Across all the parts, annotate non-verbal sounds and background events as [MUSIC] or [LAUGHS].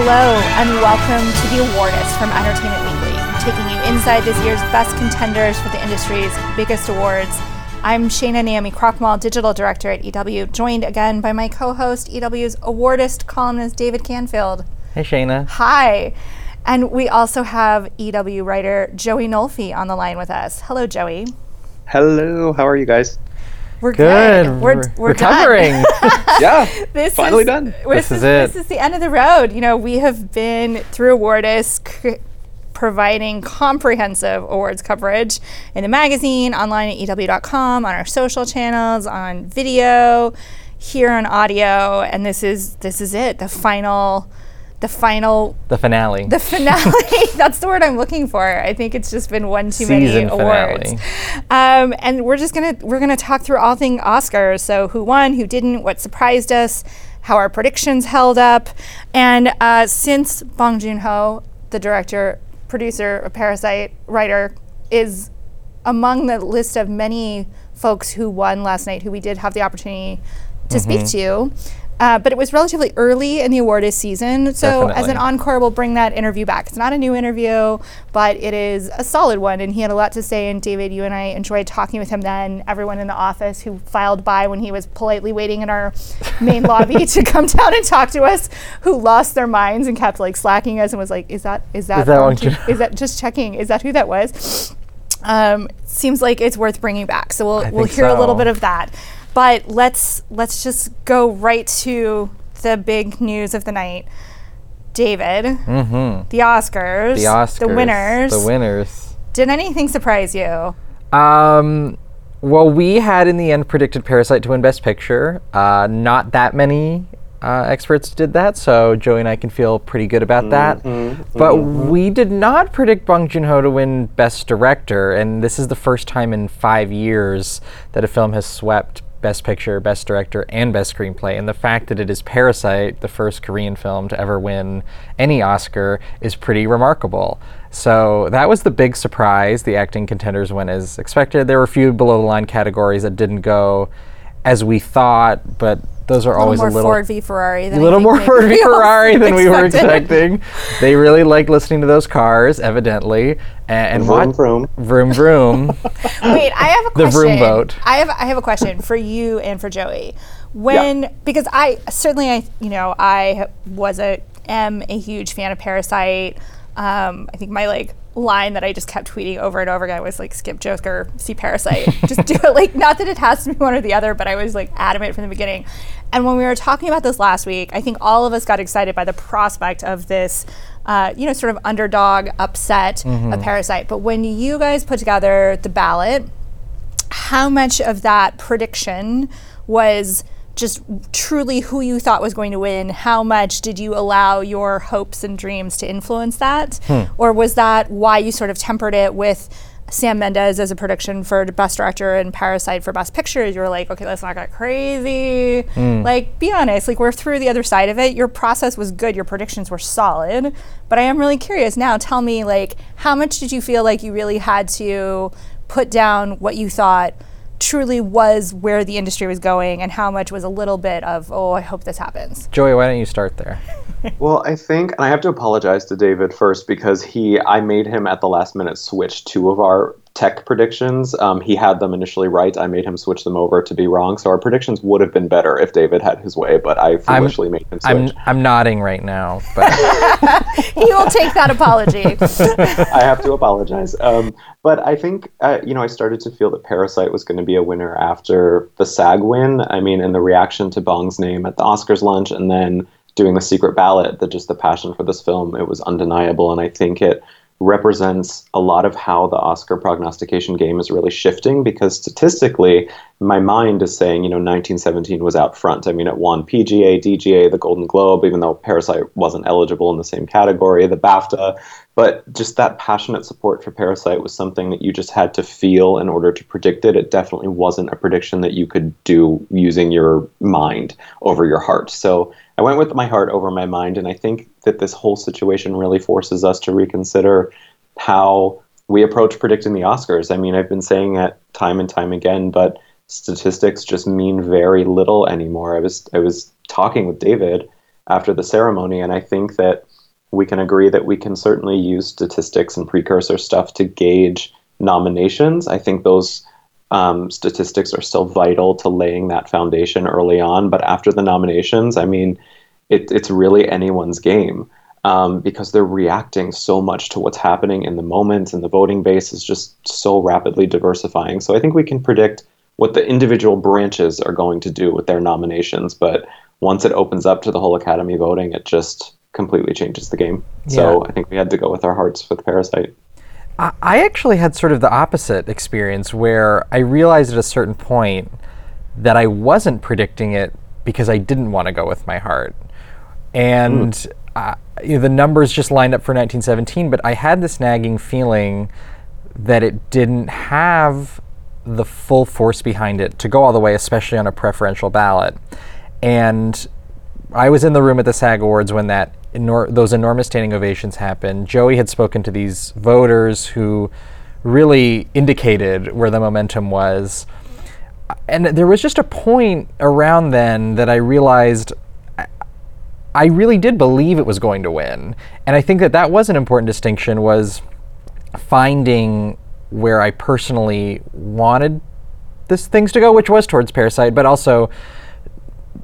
Hello, and welcome to the Awardist from Entertainment Weekly, taking you inside this year's best contenders for the industry's biggest awards. I'm Shana Naomi Krochmal, Digital Director at EW, joined again by my co host, EW's Awardist columnist, David Canfield. Hey, Shana. Hi. And we also have EW writer Joey Nolfi on the line with us. Hello, Joey. Hello, how are you guys? We're good. good. We're, we're recovering. [LAUGHS] yeah, [LAUGHS] this finally is, done. This, This is, is it. This is the end of the road. You know, we have been through Awardist c- providing comprehensive awards coverage in the magazine, online at EW.com, on our social channels, on video, here on audio, and this is this is it. The final the final the finale. the finale. [LAUGHS] That's the word I'm looking for. I think it's just been one too many awards. Um, and we're just gonna we're gonna talk through all thing Oscars. So who won, who didn't, what surprised us, how our predictions held up, and uh, since Bong Joon Ho, the director, producer of Parasite, writer, is among the list of many folks who won last night, who we did have the opportunity to speak to. Uh, but it was relatively early in the awardist season, so as an encore, we'll bring that interview back. It's not a new interview, but it is a solid one, and he had a lot to say. And David, you and I enjoyed talking with him then. Everyone in the office who filed by when he was politely waiting in our main [LAUGHS] lobby to come down and talk to us, who lost their minds and kept like slacking us and was like, "Is that is that Is that Bong is that just checking? Is that who that was?" Um, seems like it's worth bringing back. So we'll I we'll hear a little bit of that. But let's let's just go right to the big news of the night. David, mm-hmm. the Oscars, The Oscars. the winners. The winners. Did anything surprise you? Um, well, we had in the end predicted Parasite to win Best Picture. Uh, not that many uh, experts did that, so Joey and I can feel pretty good about that. But we did not predict Bong Joon Ho to win Best Director, and this is the first time in five years that a film has swept Best Picture, Best Director, and Best Screenplay. And the fact that it is Parasite, the first Korean film to ever win any Oscar, is pretty remarkable. So that was the big surprise. The acting contenders went as expected. There were a few below the line categories that didn't go as we thought, but those are A always little a little Ford v Ferrari. Than a I little more [LAUGHS] Ford v Ferrari than we were expecting. they really like listening to those cars, evidently. A- And, Vroom, what? vroom. Vroom vroom. [LAUGHS] Wait, I have a question. The question. vroom boat. I have I have a question for you and for Joey. When because I certainly I you know I was a am a huge fan of Parasite. Um, I think my like line that I just kept tweeting over and over again was like skip Joker, see Parasite. [LAUGHS] just do it like not that it has to be one or the other, but I was like adamant from the beginning. And when we were talking about this last week, I think all of us got excited by the prospect of this uh, you know, sort of underdog upset of Parasite. But when you guys put together the ballot, how much of that prediction was just truly who you thought was going to win? How much did you allow your hopes and dreams to influence that? Or was that why you sort of tempered it with Sam Mendes as a prediction for Best Director and Parasite for Best Picture? You were like, okay, let's not get crazy. Hmm. Like, be honest, like, we're through the other side of it. Your process was good, your predictions were solid. But I am really curious now. Tell me, like, how much did you feel like you really had to put down what you thought truly was where the industry was going and how much was a little bit of oh i hope this happens Joey, why don't you start there? [LAUGHS] Well, I think, and I have to apologize to David first because he, I made him at the last minute switch two of our tech predictions. Um, he had them initially right. I made him switch them over to be wrong. So our predictions would have been better if David had his way, but I foolishly made him switch. I'm switch. I'm nodding right now, but [LAUGHS] [LAUGHS] he will take that apology [LAUGHS] I have to apologize. Um, but I think, uh, you know, I started to feel that Parasite was going to be a winner after the SAG win. I mean, and the reaction to Bong's name at the Oscars lunch and then doing the secret ballot, that just the passion for this film, it was undeniable. And I think it represents a lot of how the Oscar prognostication game is really shifting because statistically, my mind is saying, you know, 1917 was out front. I mean, it won PGA, DGA, the Golden Globe, even though Parasite wasn't eligible in the same category, the BAFTA. But just that passionate support for Parasite was something that you just had to feel in order to predict it. It definitely wasn't a prediction that you could do using your mind over your heart. So I went with my heart over my mind, and I think that this whole situation really forces us to reconsider how we approach predicting the Oscars. I mean, I've been saying it time and time again, but statistics just mean very little anymore. I was I was talking with David after the ceremony. And I think that we can agree that we can certainly use statistics and precursor stuff to gauge nominations. I think those um, statistics are still vital to laying that foundation early on. But after the nominations, I mean, it, it's really anyone's game um, because they're reacting so much to what's happening in the moment, and the voting base is just so rapidly diversifying. So I think we can predict what the individual branches are going to do with their nominations. But once it opens up to the whole Academy voting, it just completely changes the game. So I think we had to go with our hearts with Parasite. I, I actually had sort of the opposite experience where I realized at a certain point that I wasn't predicting it because I didn't want to go with my heart. And uh, you know, the numbers just lined up for 1917, but I had this nagging feeling that it didn't have the full force behind it to go all the way, especially on a preferential ballot. And I was in the room at the SAG Awards when that enor- those enormous standing ovations happened. Joey had spoken to these voters who really indicated where the momentum was. And there was just a point around then that I realized I- really did believe it was going to win. And I think that that was an important distinction was finding where I personally wanted this things to go, which was towards Parasite, but also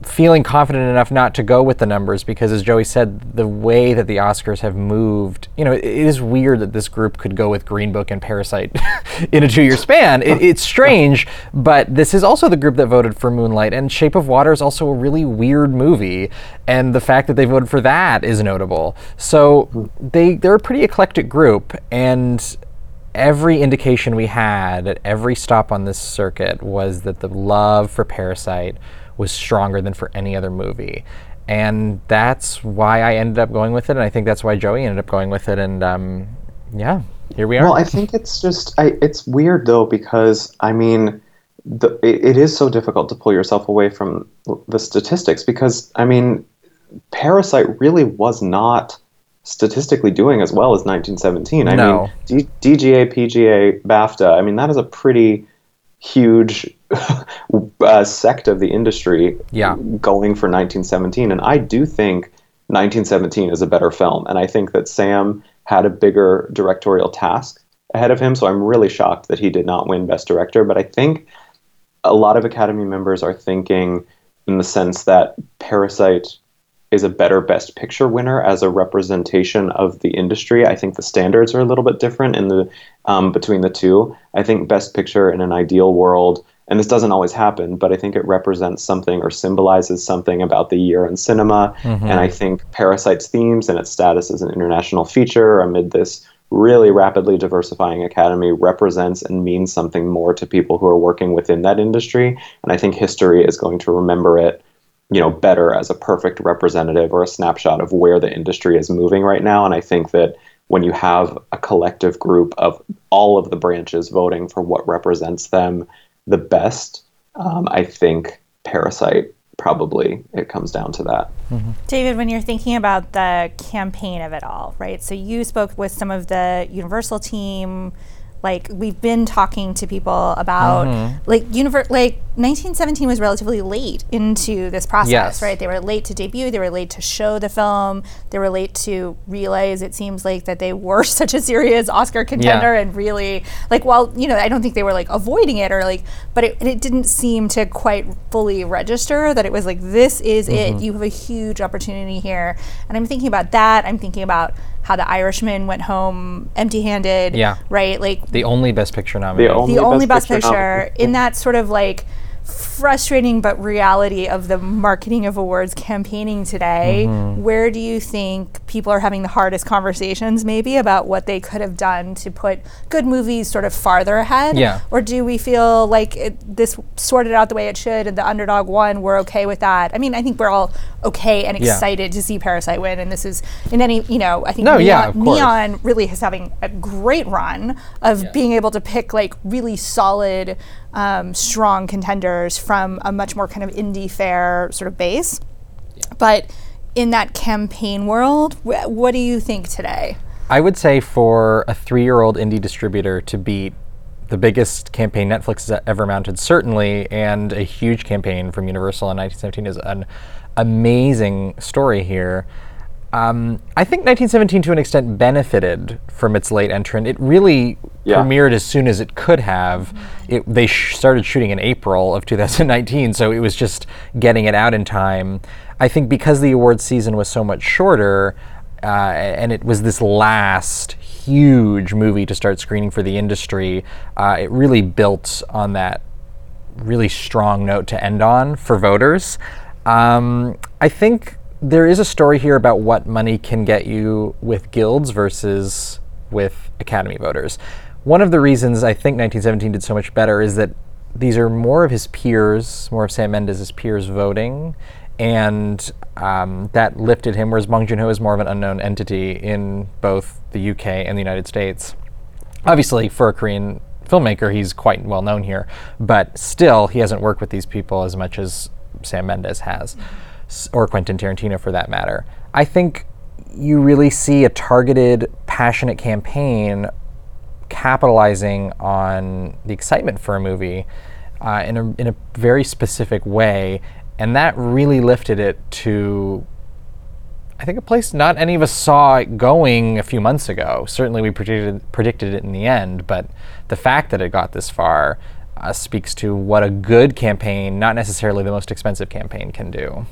feeling confident enough not to go with the numbers because as Joey said the way that the Oscars have moved you know it, it is weird that this group could go with Green Book and Parasite [LAUGHS] in a two-year span. It, it's strange but this is also the group that voted for Moonlight and Shape of Water is also a really weird movie and the fact that they voted for that is notable. So they they're a pretty eclectic group and every indication we had at every stop on this circuit was that the love for Parasite was stronger than for any other movie. And that's why I ended up going with it. And I think that's why Joey ended up going with it. And um, yeah, here we are. Well, I think it's just I, it's weird though because I mean, the, it, it is so difficult to pull yourself away from the statistics because I mean, Parasite really was not statistically doing as well as 1917. I No. mean, D- DGA, PGA, BAFTA. I mean, that is a pretty huge [LAUGHS] uh, sect of the industry Yeah. going for 1917 and i do think 1917 is a better film and i think that sam had a bigger directorial task ahead of him so i'm really shocked that he did not win best director but i think a lot of academy members are thinking in the sense that parasite is a better best picture winner as a representation of the industry i think the standards are a little bit different in the um, between the two i think best picture in an ideal world and this doesn't always happen, but I think it represents something or symbolizes something about the year in cinema. And I think Parasite's themes and its status as an international feature amid this really rapidly diversifying academy represents and means something more to people who are working within that industry. And I think history is going to remember it, you know, better as a perfect representative or a snapshot of where the industry is moving right now. And I think that when you have a collective group of all of the branches voting for what represents them the best, um, I think Parasite probably it comes down to that. David, when you're thinking about the campaign of it all, right? So you spoke with some of the Universal team. Like we've been talking to people about Mm-hmm. like univer- like 1917 was relatively late into this process, Yes. right? They were late to debut, they were late to show the film, they were late to realize it seems like that they were [LAUGHS] such a serious Oscar contender and really like while you know I don't think they were like avoiding it or like but it, it didn't seem to quite fully register that it was like this is Mm-hmm. it you have a huge opportunity here and I'm thinking about that I'm thinking about how the Irishman went home empty-handed Yeah. right like the only Best Picture nominee. only- the only best Best picture, Picture nominee. in that sort of like frustrating but reality of the marketing of awards campaigning today Mm-hmm. where do you think people are having the hardest conversations maybe about what they could have done to put good movies sort of farther ahead Yeah. or do we feel like it, this sorted out the way it should and the underdog won we're okay with that i mean i think we're all okay and Yeah. excited to see parasite win and this is in any you know i think No, neon, yeah, neon really is having a great run of being able to pick like really solid, um, strong contenders from a much more kind of indie fair sort of base. But in that campaign world, wh- what do you think today? I would say for a three-year-old indie distributor to beat the biggest campaign Netflix has ever mounted, certainly, and a huge campaign from Universal in 1917 is an amazing story here. Um, I think 1917 to an extent benefited from its late entrant. It really Yeah. premiered as soon as it could have. It, they sh- started shooting in April of 2019, so it was just getting it out in time. I think because the awards season was so much shorter, uh, and it was this last huge movie to start screening for the industry, uh, it really built on that really strong note to end on for voters. Um, I think there is a story here about what money can get you with guilds versus with Academy voters. One of the reasons I think 1917 did so much better is that these are more of his peers, more of Sam Mendes' peers voting, and um, that lifted him, whereas Bong Joon Ho is more of an unknown entity in both the UK and the United States obviously for a Korean filmmaker, he's quite well known here, but still, he hasn't worked with these people as much as Sam Mendes has, s- or Quentin Tarantino for that matter. I think you really see a targeted, passionate campaign capitalizing on the excitement for a movie uh, in, a, in a very specific way, and that really lifted it to I think a place not any of us saw it going a few months ago. Certainly, we predicted predicted it in the end, but the fact that it got this far uh, speaks to what a good campaign, not necessarily the most expensive campaign, can do.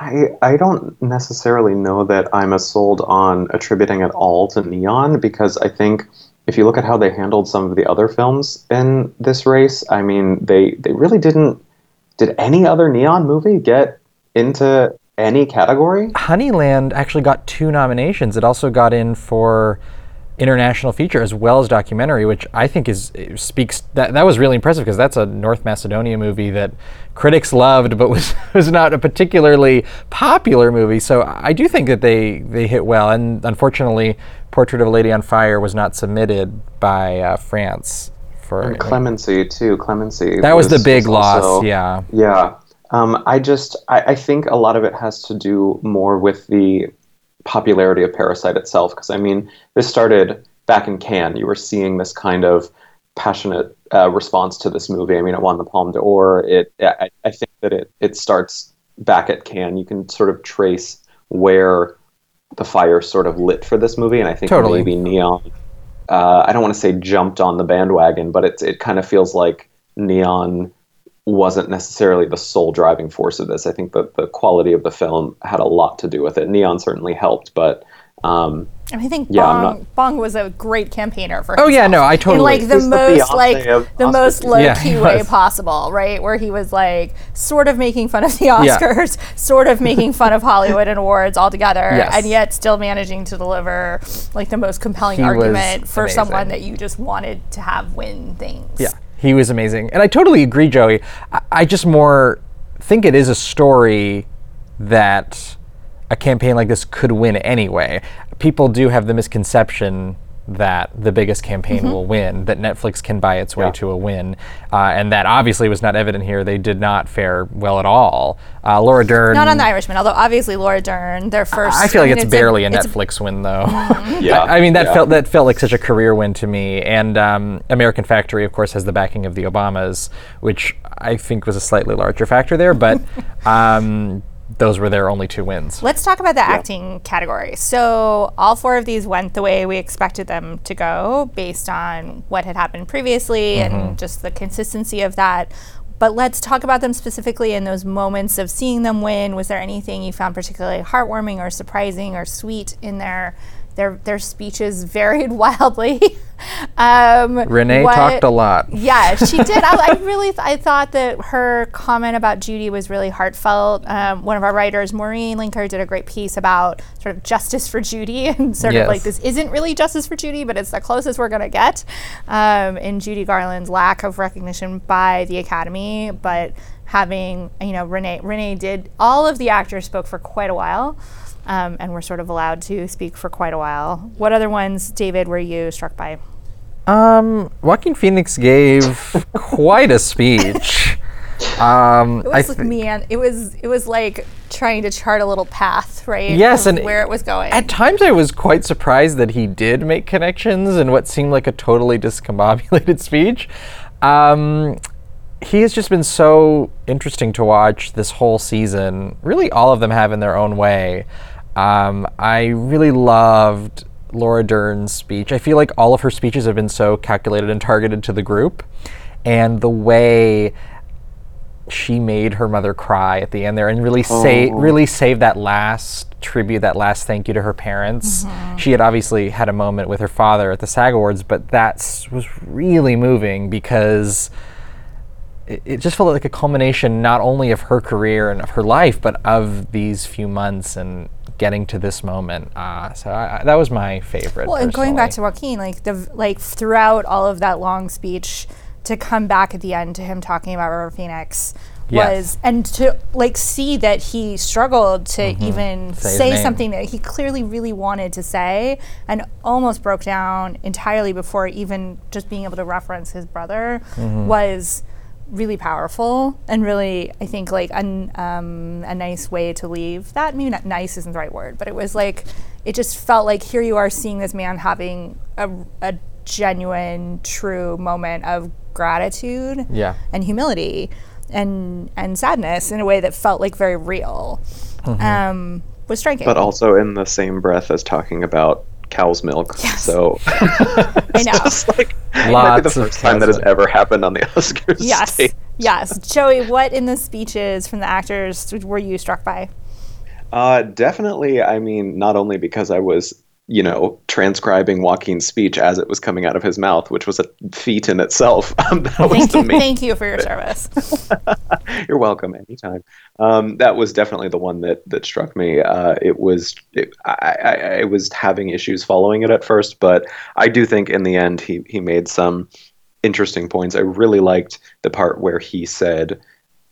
I, I don't necessarily know that I'm sold on attributing it all to Neon because I think if you look at how they handled some of the other films in this race, I mean, they, they really didn't. Did any other Neon movie get into any category? Honeyland actually got two nominations. It also got in for international feature as well as documentary, which I think is speaks that that was really impressive because that's a North Macedonia movie that critics loved, but was [LAUGHS] was not a particularly popular movie. So I do think that they they hit well, and unfortunately, Portrait of a Lady on Fire was not submitted by uh, France for. And Clemency too. Clemency. that was, the big loss. also- Yeah. Yeah. Um, I just I, I think a lot of it has to do more with the popularity of Parasite itself. Because I mean, this started back in Cannes. You were seeing this kind of passionate uh, response to this movie. I mean, it won the Palme d'Or. It I, I think that it it starts back at Cannes. You can sort of trace where the fire sort of lit for this movie, and I think Totally. maybe Neon. Uh, I don't want to say jumped on the bandwagon, but it's it kind of feels like Neon wasn't necessarily the sole driving force of this. I think that the quality of the film had a lot to do with it. Neon certainly helped, but um, And I think Yeah, Bong, not- Bong was a great campaigner for Oh, yeah, no, I in totally- like the He's most Beyonce like the most low key he way possible, right? Where he was like sort of making fun of the Oscars, [LAUGHS] sort of [LAUGHS] making fun of Hollywood and awards altogether, Yes. and yet still managing to deliver like the most compelling He argument for someone that you just wanted to have win things. Yeah, he was amazing, and I totally agree, Joey. I, I just more think it is a story that a campaign like this could win anyway. People do have the misconception that the biggest campaign Mm-hmm. will win, that Netflix can buy its way Yeah. to a win, uh, and that obviously was not evident here. They did not fare well at all. Uh, Laura Dern. Not on The Irishman, although obviously Laura Dern, their first. I feel like mean, it's, barely a, it's Netflix win, though. [LAUGHS] yeah, I mean, that yeah. felt that felt like such a career win to me. And um, American Factory, of course, has the backing of the Obamas, which I think was a slightly larger factor there. But [LAUGHS] um, those were their only two wins. Let's talk about the acting category. So, all four of these went the way we expected them to go based on what had happened previously Mm-hmm. and just the consistency of that. But let's talk about them specifically in those moments of seeing them win. Was there anything you found particularly heartwarming or surprising or sweet in their their their speeches varied [LAUGHS] wildly? um, Renee what- talked a lot. yeah, she [LAUGHS] did. I, I really, th- I thought that her comment about Judy was really heartfelt. Um, one of our writers, Maureen Lenker, did a great piece about sort of justice for Judy [LAUGHS] and sort of like this isn't really justice for Judy, but it's the closest we're gonna get um, in Judy Garland's lack of recognition by the Academy, but having you know Renee, Renee did all of the actors spoke for quite a while. Um, and we're sort of allowed to speak for quite a while. What other ones, David, were you struck by? Um, Joaquin Phoenix gave [LAUGHS] quite a speech. Um, It I was like, thi- man, it was it was like trying to chart a little path, right? Yes, and where it was going. At times, I was quite surprised that he did make connections in what seemed like a totally discombobulated [LAUGHS] speech. Um, he has just been so interesting to watch this whole season. Really, all of them have in their own way. Um, I really loved Laura Dern's speech. I feel like all of her speeches have been so calculated and targeted to the group, and the way she made her mother cry at the end there and really say really save that last tribute that last thank you to her parents. She had obviously had a moment with her father at the sag awards but that was really moving because it, it just felt like a culmination not only of her career and of her life but of these few months and getting to this moment uh, so I, I, that was my favorite Well, and going back to. Joaquin, like the like throughout all of that long speech, to come back at the end to him talking about River Phoenix Yes. was, and to like see that he struggled to even Mm-hmm. Say say something that he clearly really wanted to say, and almost broke down entirely before even just being able to reference his brother Mm-hmm. was really powerful and really I think like an, um, a nice way to leave that maybe not nice isn't the right word but it was like it just felt like here you are seeing this man having a, a genuine true moment of gratitude Yeah. and humility and and sadness in a way that felt like very real Mm-hmm. um, was striking but also in the same breath as talking about cow's milk. Yes. So [LAUGHS] [LAUGHS] I know it's like it might the Lots of first time that has milk. ever happened on the [LAUGHS] Oscars. yes stage. yes Joey what in the speeches from the actors were you struck by Uh, definitely. I mean, not only because I was, you know, transcribing Joaquin's speech as it was coming out of his mouth, which was a feat in itself. Um, [LAUGHS] that was thank you thank you for your service [LAUGHS] You're welcome anytime. Um, that was definitely the one that that struck me. Uh, it was it, I, I, I was having issues following it at first, but I do think in the end he he made some interesting points. I really liked the part where he said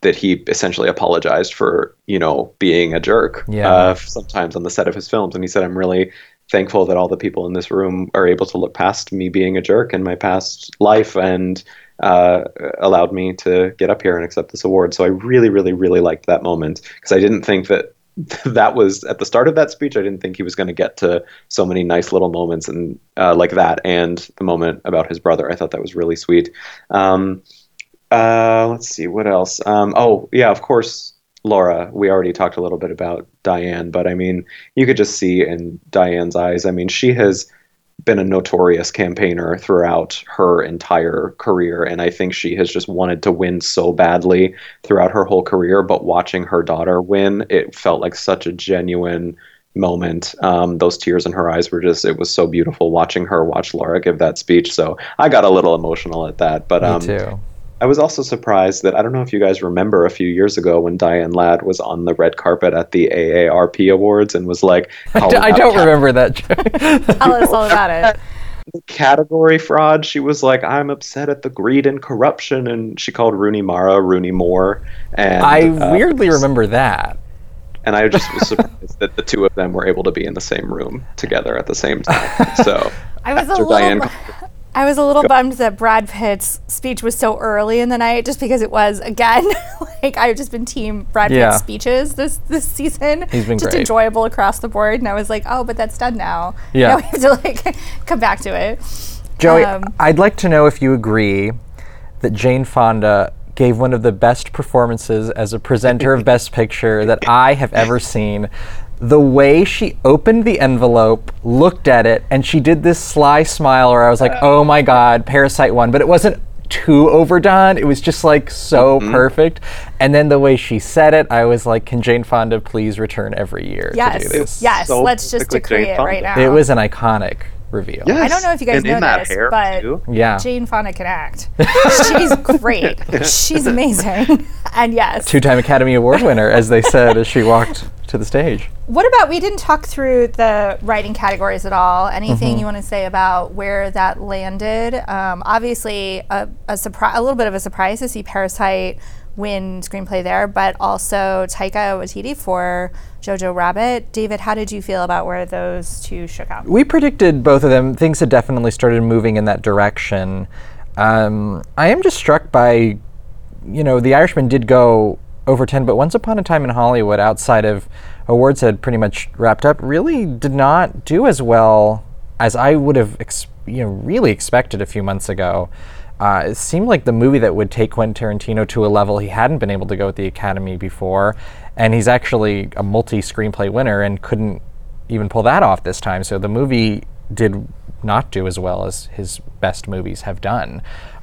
that he essentially apologized for you know being a jerk Yeah. uh, sometimes on the set of his films, and he said, "I'm really." Thankful that all the people in this room are able to look past me being a jerk in my past life and uh, allowed me to get up here and accept this award. So I really, really, really liked that moment because I didn't think that [LAUGHS] that was at the start of that speech. I didn't think he was going to get to so many nice little moments and uh, like that, and the moment about his brother. I thought that was really sweet. Um, uh, let's see what else. Um, oh yeah, of course. Laura, we already talked a little bit about Diane, but I mean, you could just see in Diane's eyes. I mean, she has been a notorious campaigner throughout her entire career and i think she has just wanted to win so badly throughout her whole career but watching her daughter win it felt like such a genuine moment um, those tears in her eyes were just it was so beautiful watching her watch laura give that speech so i got a little emotional at that but Me um, too. I was also surprised that I don't know if you guys remember a few years ago when Diane Ladd was on the red carpet at the AARP Awards and was like, [LAUGHS] I calling out don't cat- remember that. [LAUGHS] Tell us all about it [LAUGHS] category fraud. She was like, I'm upset at the greed and corruption, and she called Rooney Mara Rooney Moore. And I uh, weirdly remember that. and I just was surprised that the two of them were able to be in the same room together at the same time. So I was a little. Diane, I was a little bummed that Brad Pitt's speech was so early in the night, just because it was again [LAUGHS] like I've just been team Brad Yeah. Pitt's speeches this this season. He's been just great. enjoyable across the board, and I was like, oh, but that's done now. Yeah. now [LAUGHS] we have to like [LAUGHS] come back to it. Joey, Um, I'd like to know if you agree that Jane Fonda gave one of the best performances as a presenter of Best Picture that I have ever seen. The way she opened the envelope, looked at it, and she did this sly smile where I was like, oh my God, Parasite won. But it wasn't too overdone. It was just like so perfect. And then the way she said it, I was like, can Jane Fonda please return every year to do Yes, this? yes. so let's just decree it right Fonda. now. It was an iconic reveal. yes. I don't know if you guys and know this, hair but too. Yeah. Jane Fonda can act. [LAUGHS] She's great. She's amazing. [LAUGHS] And yes, Two-time Academy Award winner, as they said as she walked to the stage. What about we didn't talk through the writing categories at all? Anything Mm-hmm. you want to say about where that landed? Um, obviously, a, a surprise, a little bit of a surprise to see Parasite win screenplay there, but also Taika Waititi for Jojo Rabbit. David, how did you feel about where those two shook out? We predicted both of them. Things had definitely started moving in that direction. Um, I am just struck by, you know, The Irishman did go over 10, but Once Upon a Time in Hollywood, outside of awards had pretty much wrapped up, really did not do as well as I would have, ex- you know, really expected a few months ago. Uh, it seemed like the movie that would take Quentin Tarantino to a level he hadn't been able to go at the Academy before. And he's actually a multi screenplay winner and couldn't even pull that off this time. So the movie did not do as well as his best movies have done.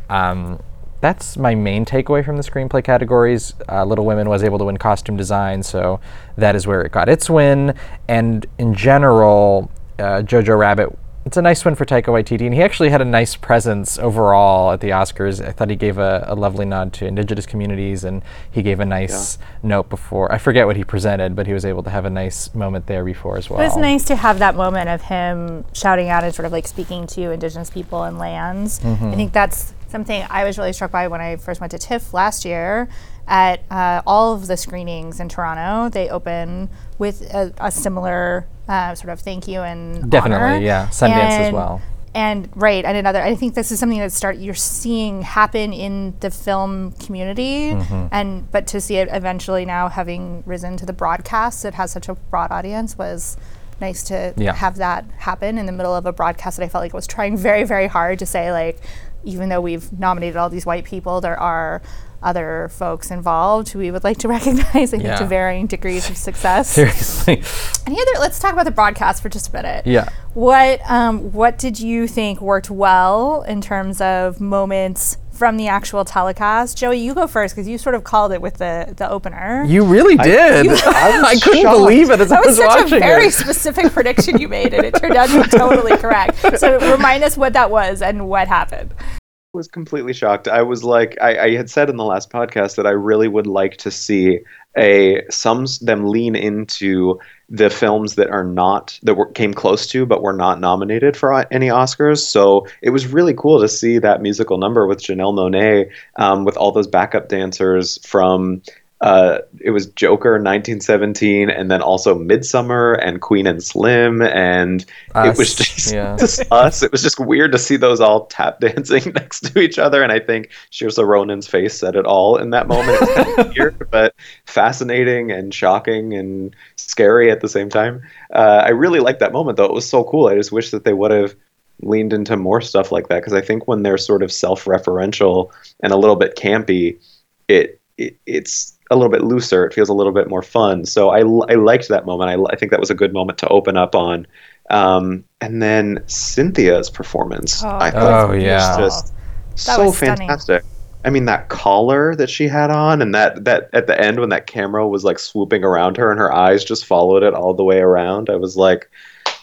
Um, that's my main takeaway from the screenplay categories. Uh, Little Women was able to win costume design, so that is where it got its win. And in general, uh, Jojo Rabbit it's a nice one for Taika Waititi, and he actually had a nice presence overall at the Oscars. I thought he gave a, a lovely nod to indigenous communities, and he gave a nice yeah. note before. I forget what he presented, but he was able to have a nice moment there before as well. It was nice to have that moment of him shouting out and sort of like speaking to indigenous people and lands. Mm-hmm. I think that's something I was really struck by when I first went to TIFF last year. At uh, all of the screenings in Toronto, they open with a, a similar uh, sort of thank you and definitely, honor. yeah, Sundance and, as well. And right, and another. I think this is something that start you're seeing happen in the film community, mm-hmm. and but to see it eventually now having risen to the broadcast, it has such a broad audience was nice to yeah. have that happen in the middle of a broadcast that I felt like was trying very, very hard to say like, even though we've nominated all these white people, there are other folks involved who we would like to [LAUGHS] recognize, I think, to varying degrees of success. [LAUGHS] Seriously. Any other? Let's talk about the broadcast for just a minute. Yeah. What um, What did you think worked well in terms of moments from the actual telecast? Joey, you go first because you sort of called it with the the opener. You really did. I, [LAUGHS] I couldn't shocked. believe it as that I was, was such a very it. specific prediction you made, and it turned out to be totally correct. So remind us what that was and what happened was completely shocked. I was like, I, I, had said in the last podcast that I really would like to see a some them lean into the films that are not that were came close to but were not nominated for any Oscars. So it was really cool to see that musical number with Janelle Monáe um, with all those backup dancers from uh, it was Joker 1917, and then also Midsommar and Queen and Slim, and us, it was just, yeah. [LAUGHS] just, us. It was just weird to see those all tap [LAUGHS] dancing next to each other, and I think Saoirse Ronan's face said it all in that moment. It's kind of [LAUGHS] weird, but fascinating and shocking and scary at the same time. Uh, I really liked that moment, though. It was so cool. I just wish that they would have leaned into more stuff like that because I think when they're sort of self-referential and a little bit campy, it, it it's a little bit looser. It feels a little bit more fun. So I, I liked that moment. I, I think that was a good moment to open up on. Um, and then Cynthia's performance, oh, I thought oh, yeah. was just that so was fantastic. I mean that collar that she had on, and that that at the end when that camera was like swooping around her and her eyes just followed it all the way around. I was like,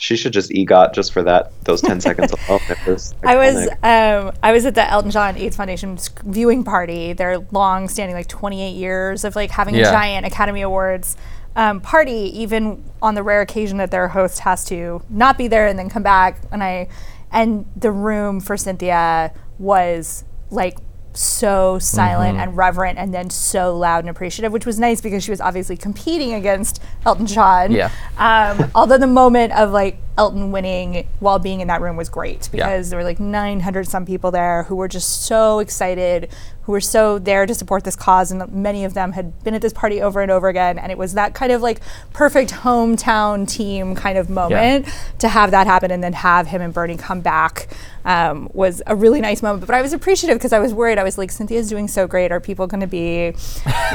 she should just EGOT just for that those ten seconds [LAUGHS] alone. Was I was um, I was at the Elton John AIDS Foundation viewing party. Their long standing like 28 years of like having yeah. a giant Academy Awards um, party, even on the rare occasion that their host has to not be there and then come back. And I and the room for Cynthia was like so silent mm-hmm. and reverent and then so loud and appreciative, which was nice because she was obviously competing against Elton John. Yeah. Um, although the moment of like Elton winning while being in that room was great because yeah. there were like 900 some people there who were just so excited, who were so there to support this cause, and many of them had been at this party over and over again. And it was that kind of like perfect hometown team kind of moment yeah. to have that happen and then have him and Bernie come back um, was a really nice moment. But I was appreciative because I was worried. I was like, Cynthia's doing so great. Are people going to be,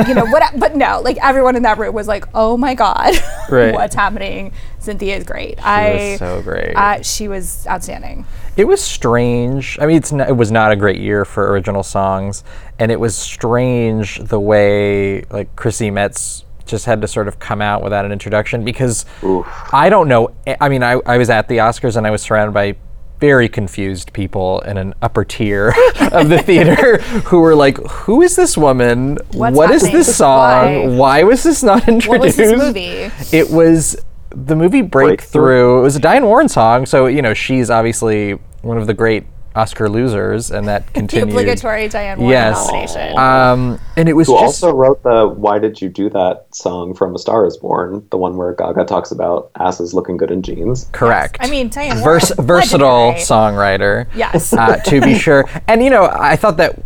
you know, what? [LAUGHS] But no, like everyone in that room was like, oh my God, [LAUGHS] right. what's happening? Cynthia is great. She I was so great. Uh, she was outstanding. It was strange. I mean, it's it was not a great year for original songs, and it was strange the way like Chrissy Metz just had to sort of come out without an introduction because Oof. I don't know. I mean, I, I was at the Oscars and I was surrounded by very confused people in an upper tier [LAUGHS] of the theater [LAUGHS] who were like, "Who is this woman? What's what happening? is this song? Why? Why? was this not introduced?" What was this movie? It was the movie Breakthrough. It was a Diane Warren song, so you know she's obviously one of the great Oscar losers, and that [LAUGHS] continued. the obligatory Diane Warren yes. nomination. Um, and it was who just, also wrote the "Why Did You Do That" song from *A Star Is Born*, the one where Gaga talks about asses looking good in jeans. Correct. Yes. I mean, Diane Warren, Vers- versatile songwriter. Yes, uh, to be [LAUGHS] sure. And you know, I thought that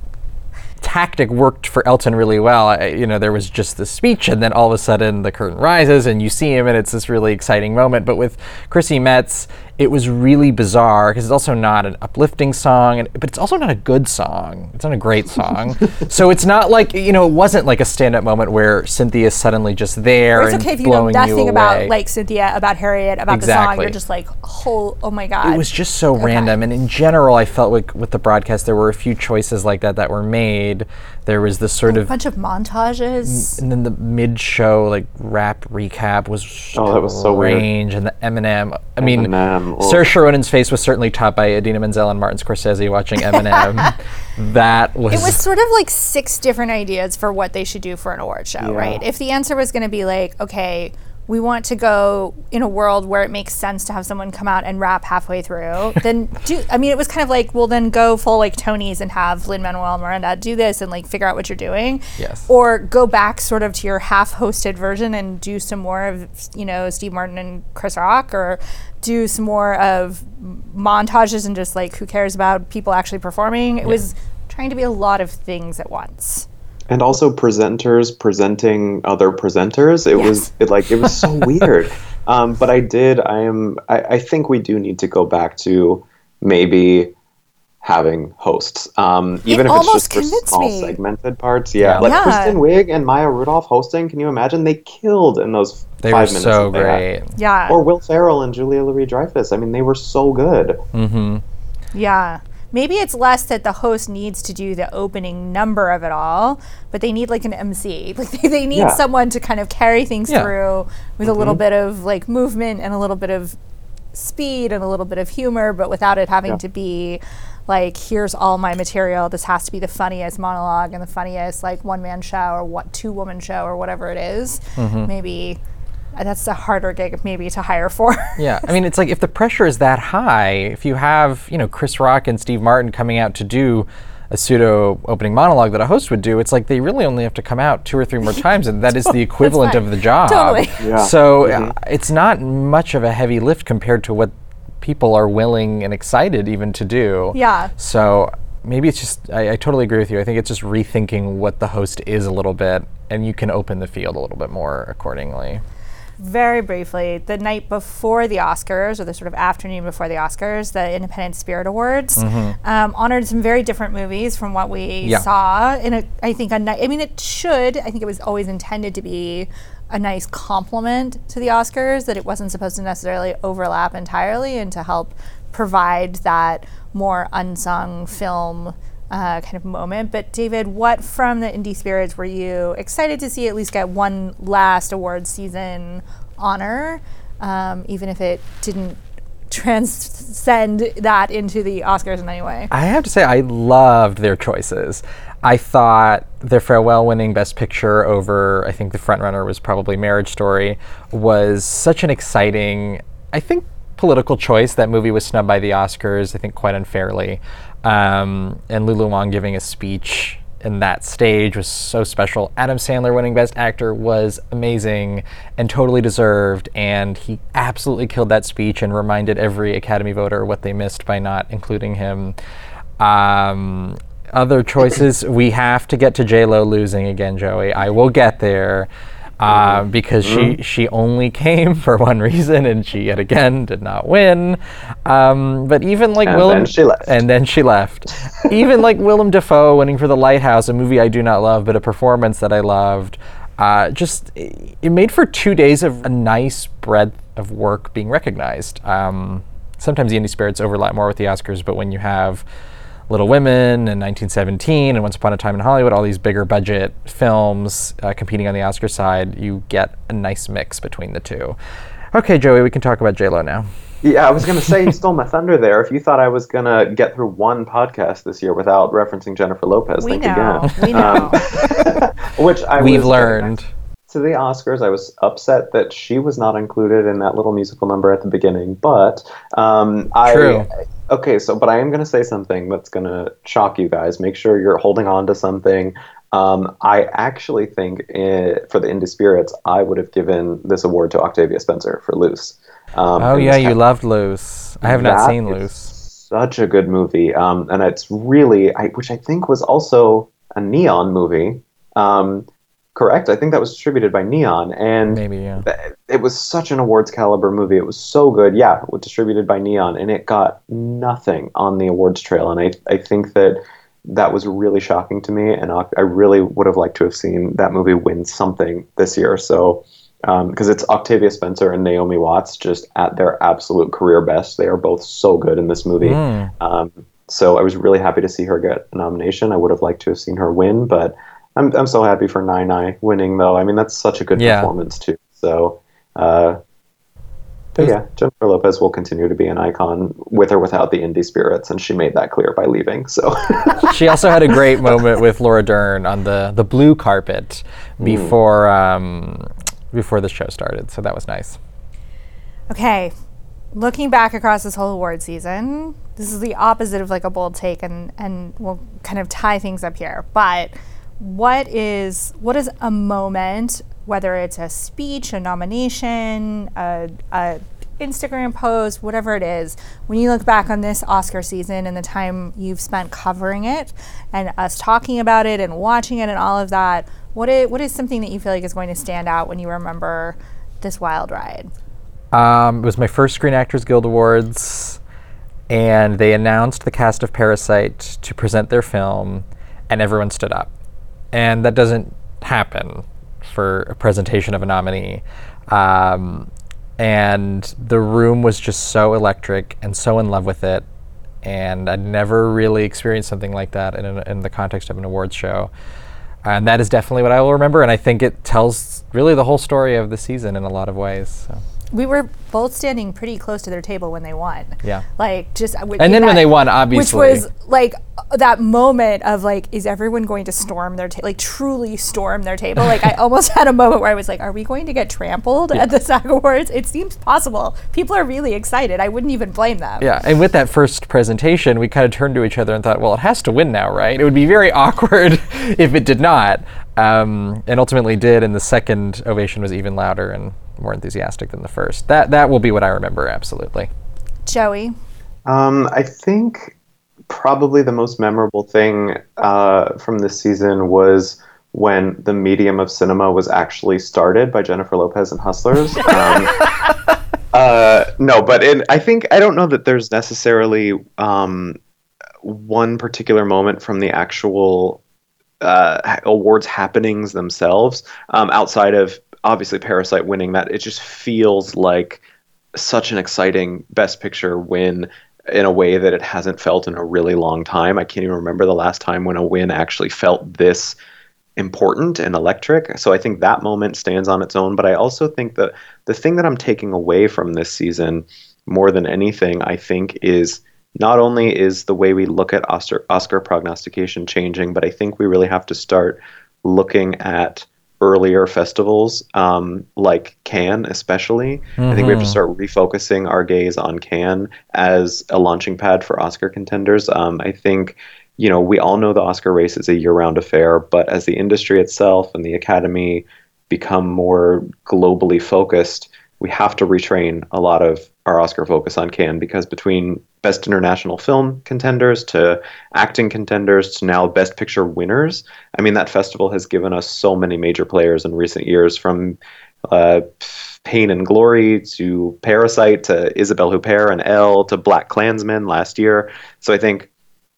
tactic worked for Elton really well. You know, there was just the speech, and then all of a sudden the curtain rises, and you see him, and it's this really exciting moment. But with Chrissy Metz, it was really bizarre because it's also not an uplifting song, and, but it's also not a good song. It's not a great song. [LAUGHS] so it's not like you know, it wasn't like a stand-up moment where Cynthia is suddenly just there Or it's and okay if you know nothing you about like Cynthia, about Harriet, about the song. You're just like, oh, oh my god. it was just so random and in general i felt like with the broadcast there were a few choices like that that were made there was this sort a of bunch of montages. and then the mid-show like rap recap was Oh, that was so weird. strange and the eminem i mean Eminem, oh. Saoirse Ronan's face was certainly topped by Idina Menzel and Martin Scorsese watching Eminem [LAUGHS] that was, It was sort of like six different ideas for what they should do for an award show, Yeah. right? If the answer was going to be like, okay, we want to go in a world where it makes sense to have someone come out and rap halfway through, [LAUGHS] then do. I mean, it was kind of like, well, then go full like Tony's and have Lin Manuel Miranda do this and like figure out what you're doing. Yes. Or go back sort of to your half-hosted version and do some more of you know Steve Martin and Chris Rock, or do some more of montages and just like who cares about people actually performing. It was trying to be a lot of things at once. And also presenters presenting other presenters it was it like it was so [LAUGHS] weird um, but i did i am I, I think we do need to go back to maybe having hosts um, even if it's just for small me. segmented parts yeah, Yeah. like Yeah. kristen wiig and maya rudolph hosting can you imagine they killed in those they were five minutes so that they had. great Yeah. or will ferrell and julia louis dreyfus i mean they were so good mm-hmm. yeah. Maybe it's less that the host needs to do the opening number of it all, but they need like an MC. [LAUGHS] Like they, they need Yeah. someone to kind of carry things Yeah. through with a little bit of like movement and a little bit of speed and a little bit of humor, but without it having Yeah. to be like, here's all my material. This has to be the funniest monologue and the funniest like one man show or what two woman show or whatever it is. Maybe uh, that's a harder gig maybe to hire for. [LAUGHS] Yeah, I mean, it's like if the pressure is that high, if you have, you know, Chris Rock and Steve Martin coming out to do a pseudo opening monologue that a host would do, it's like they really only have to come out two or three more [LAUGHS] times, and that is the equivalent of the job. Totally. Yeah. So uh, it's not much of a heavy lift compared to what people are willing and excited even to do. Yeah. So maybe it's just, I, I totally agree with you. I think it's just rethinking what the host is a little bit, and you can open the field a little bit more accordingly. Very briefly, the night before the Oscars, or the sort of afternoon before the Oscars, the Independent Spirit Awards um, honored some very different movies from what we Yeah. saw. And it, I think a ni- I mean, it should. I think it was always intended to be a nice complement to the Oscars. That it wasn't supposed to necessarily overlap entirely, and to help provide that more unsung film. Uh, kind of moment, but David, what from the Indie Spirits were you excited to see at least get one last award season honor, um, even if it didn't [LAUGHS] transcend that into the Oscars in any way? I have to say, I loved their choices. I thought their farewell winning Best Picture over, I think the frontrunner was probably Marriage Story, was such an exciting, I think, political choice. That movie was snubbed by the Oscars, I think, quite unfairly. Um, and Lulu Wang giving a speech in that stage was so special. Adam Sandler winning Best Actor was amazing and totally deserved. And he absolutely killed that speech and reminded every Academy voter what they missed by not including him. Um, other choices, we have to get to J Lo losing again, Joey. I will get there. Uh, because she she only [LAUGHS] came for one reason and she yet again did not win. Um, but even like And Willem then she left. and then she left. [LAUGHS] even like Willem Dafoe winning for The Lighthouse, a movie I do not love, but a performance that I loved. Uh, just it it made for two days of a nice breadth of work being recognized. Um, sometimes the indie spirits overlap more with the Oscars, but when you have Little Women and 1917 and Once Upon a Time in Hollywood, all these bigger budget films uh, competing on the Oscar side, you get a nice mix between the two. Okay, Joey, we can talk about JLo now. Yeah, I was going to say you stole my thunder there. If you thought I was going to get through one podcast this year without referencing Jennifer Lopez, We think know. again. We know. Um, [LAUGHS] which I We've was, learned. to the Oscars, I was upset that she was not included in that little musical number at the beginning. But um, I True. Okay, so but I am going to say something that's going to shock you guys. Make sure you're holding on to something. Um, I actually think eh, for the Indie Spirits, I would have given this award to Octavia Spencer for Luce. Um, Oh yeah, you loved Luce. I have not seen Luce. Such a good movie, um, and it's really, I, which I think was also a neon movie. Um, correct? I think that was distributed by Neon, and Maybe, yeah. it was such an awards caliber movie. It was so good. Yeah, it was distributed by Neon, and it got nothing on the awards trail. And I, I think that that was really shocking to me, and I I really would have liked to have seen that movie win something this year. So, because it's Octavia Spencer and Naomi Watts just at their absolute career best. They are both so good in this movie. Mm. Um, so I was really happy to see her get a nomination. I would have liked to have seen her win, but I'm I'm so happy for Nine Eye winning though. I mean that's such a good Yeah. performance too. So, uh, but yeah, Jennifer Lopez will continue to be an icon with or without the indie spirits, and she made that clear by leaving. So [LAUGHS] she also had a great moment with Laura Dern on the, the blue carpet before um, before the show started. So that was nice. Okay, looking back across this whole award season, this is the opposite of like a bold take, and and we'll kind of tie things up here. But what is what is a moment, whether it's a speech, a nomination, a, a Instagram post, whatever it is, when you look back on this Oscar season and the time you've spent covering it, and us talking about it and watching it and all of that, what is, what is something that you feel like is going to stand out when you remember this wild ride? Um, it was my first Screen Actors Guild Awards, and they announced the cast of Parasite to present their film, and everyone stood up. And that doesn't happen for a presentation of a nominee. Um, and the room was just so electric and so in love with it. And I'd never really experienced something like that in, an, in the context of an awards show. And that is definitely what I will remember. And I think it tells really the whole story of the season in a lot of ways. So. We were both standing pretty close to their table when they won. Yeah. Like just uh, And then when they won, obviously. which was like uh, that moment of like, is everyone going to storm their table? Like truly storm their table? Like I [LAUGHS] almost had a moment where I was like, are we going to get trampled at the SAG Awards? It seems possible. People are really excited. I wouldn't even blame them. Yeah, and with that first presentation, we kind of turned to each other and thought, well, it has to win now, right? It would be very [LAUGHS] awkward if it did not. Um, and ultimately did, and the second ovation was even louder and more enthusiastic than the first. That that will be what I remember, absolutely. Joey, Um, I think probably the most memorable thing uh, from this season was when the medium of cinema was actually started by Jennifer Lopez and Hustlers. [LAUGHS] Um, uh, no, but in, I think I don't know that there's necessarily um, one particular moment from the actual uh, awards happenings themselves, um, outside of obviously Parasite winning that. It just feels like such an exciting Best Picture win in a way that it hasn't felt in a really long time. I can't even remember the last time when a win actually felt this important and electric. So I think that moment stands on its own. But I also think that the thing that I'm taking away from this season more than anything, I think, is not only is the way we look at Oscar, Oscar prognostication changing, but I think we really have to start looking at earlier festivals um, like Cannes, especially. I think we have to start refocusing our gaze on Cannes as a launching pad for Oscar contenders. Um, I think, you know, we all know the Oscar race is a year round affair, but as the industry itself and the Academy become more globally focused, we have to retrain a lot of our Oscar focus on Cannes because between best international film contenders to acting contenders to now best picture winners, I mean that festival has given us so many major players in recent years from uh, Pain and Glory to Parasite to Isabelle Huppert and Elle to BlacKkKlansman last year. So I think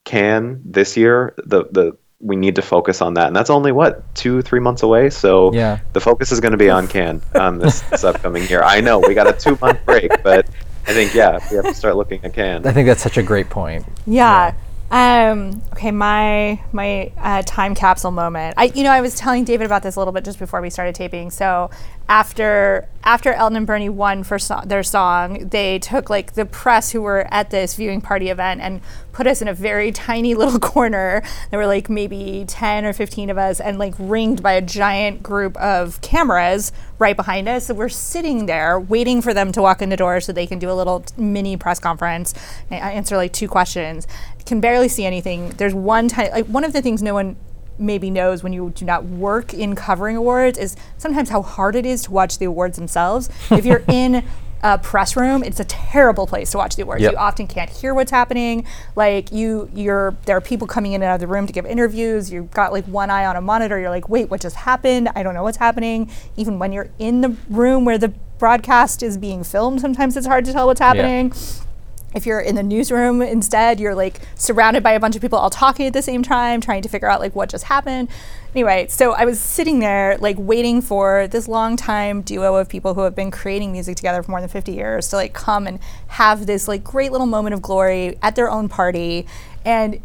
Cannes this year the the we need to focus on that, and that's only what two three months away. So Yeah. the focus is going to be on Cannes um, this, [LAUGHS] this upcoming year. I know we got a two month break, but I think yeah, we have to start looking at Cannes. I think that's such a great point. Yeah. Um, okay, my my uh, time capsule moment. I you know I was telling David about this a little bit just before we started taping. So after after Elton and Bernie won for so- their song, they took like the press who were at this viewing party event and put us in a very [LAUGHS] tiny little corner. There were like maybe ten or fifteen of us, and like ringed by a giant group of cameras right behind us. So we're sitting there waiting for them to walk in the door so they can do a little mini press conference and answer like two questions can barely see anything. There's one time, like one of the things no one maybe knows when you do not work in covering awards is sometimes how hard it is to watch the awards themselves. [LAUGHS] if you're in a press room, it's a terrible place to watch the awards. Yep. You often can't hear what's happening. Like you, you're there are people coming in and out of the room to give interviews. You've got like one eye on a monitor. You're like, wait, what just happened? I don't know what's happening. Even when you're in the room where the broadcast is being filmed, sometimes it's hard to tell what's happening if you're in the newsroom instead you're like surrounded by a bunch of people all talking at the same time trying to figure out like what just happened. Anyway so i was sitting there like waiting for this long time duo of people who have been creating music together for more than 50 years to like come and have this like great little moment of glory at their own party. And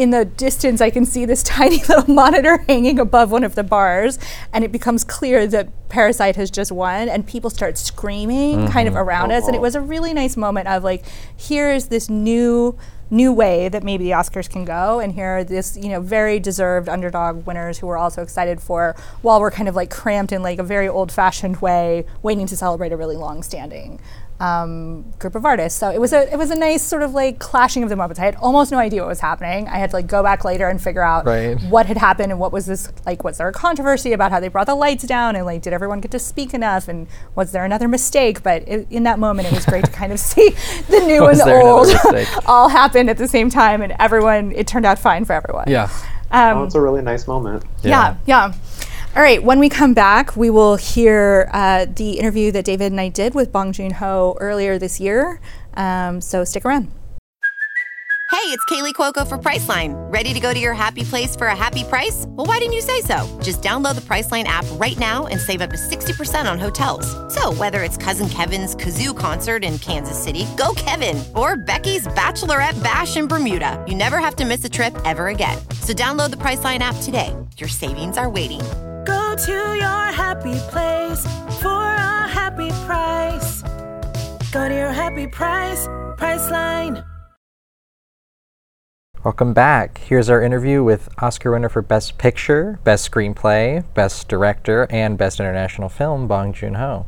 in the distance, I can see this [LAUGHS] tiny little monitor hanging above one of the bars, and it becomes clear that Parasite has just won, and people start screaming kind of mm-hmm. around oh, us. And it was a really nice moment of like, here's this new new way that maybe the Oscars can go, and here are this you know very deserved underdog winners who we're also excited for, while we're kind of like cramped in like a very old fashioned way, waiting to celebrate a really long standing um, group of artists. So it was a it was a nice sort of like clashing of the moments. I had almost no idea what was happening. I had to like go back later and figure out Right. what had happened and what was this like. Was there a controversy about how they brought the lights down and like did everyone get to speak enough and was there another mistake? But it, in that moment, it was great to kind of see [LAUGHS] the new [LAUGHS] Was and the old [LAUGHS] all happen at the same time, and everyone it turned out fine for everyone. Yeah. Um, Oh, it's a really nice moment. yeah, yeah. All right, when we come back, we will hear uh, the interview that David and I did with Bong Joon Ho earlier this year. Um, so stick around. Hey, it's Kaley Cuoco for Priceline. Ready to go to your happy place for a happy price? Well, why didn't you say so? Just download the Priceline app right now and save up to 60% on hotels. So, whether it's Cousin Kevin's Kazoo concert in Kansas City, go Kevin, or Becky's Bachelorette Bash in Bermuda, you never have to miss a trip ever again. So, download the Priceline app today. Your savings are waiting. Go to your happy place for a happy price. Go to your happy price, Priceline. Welcome back. Here's our interview with Oscar winner for Best Picture, Best Screenplay, Best Director, and Best International Film, Bong Joon Ho.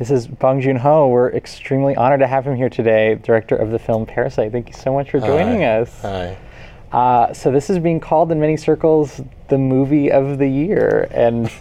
This is Bong Joon Ho. We're extremely honored to have him here today, director of the film Parasite. Thank you so much for joining us. Hi. Uh, so this is being called in many circles the movie of the year, and [LAUGHS]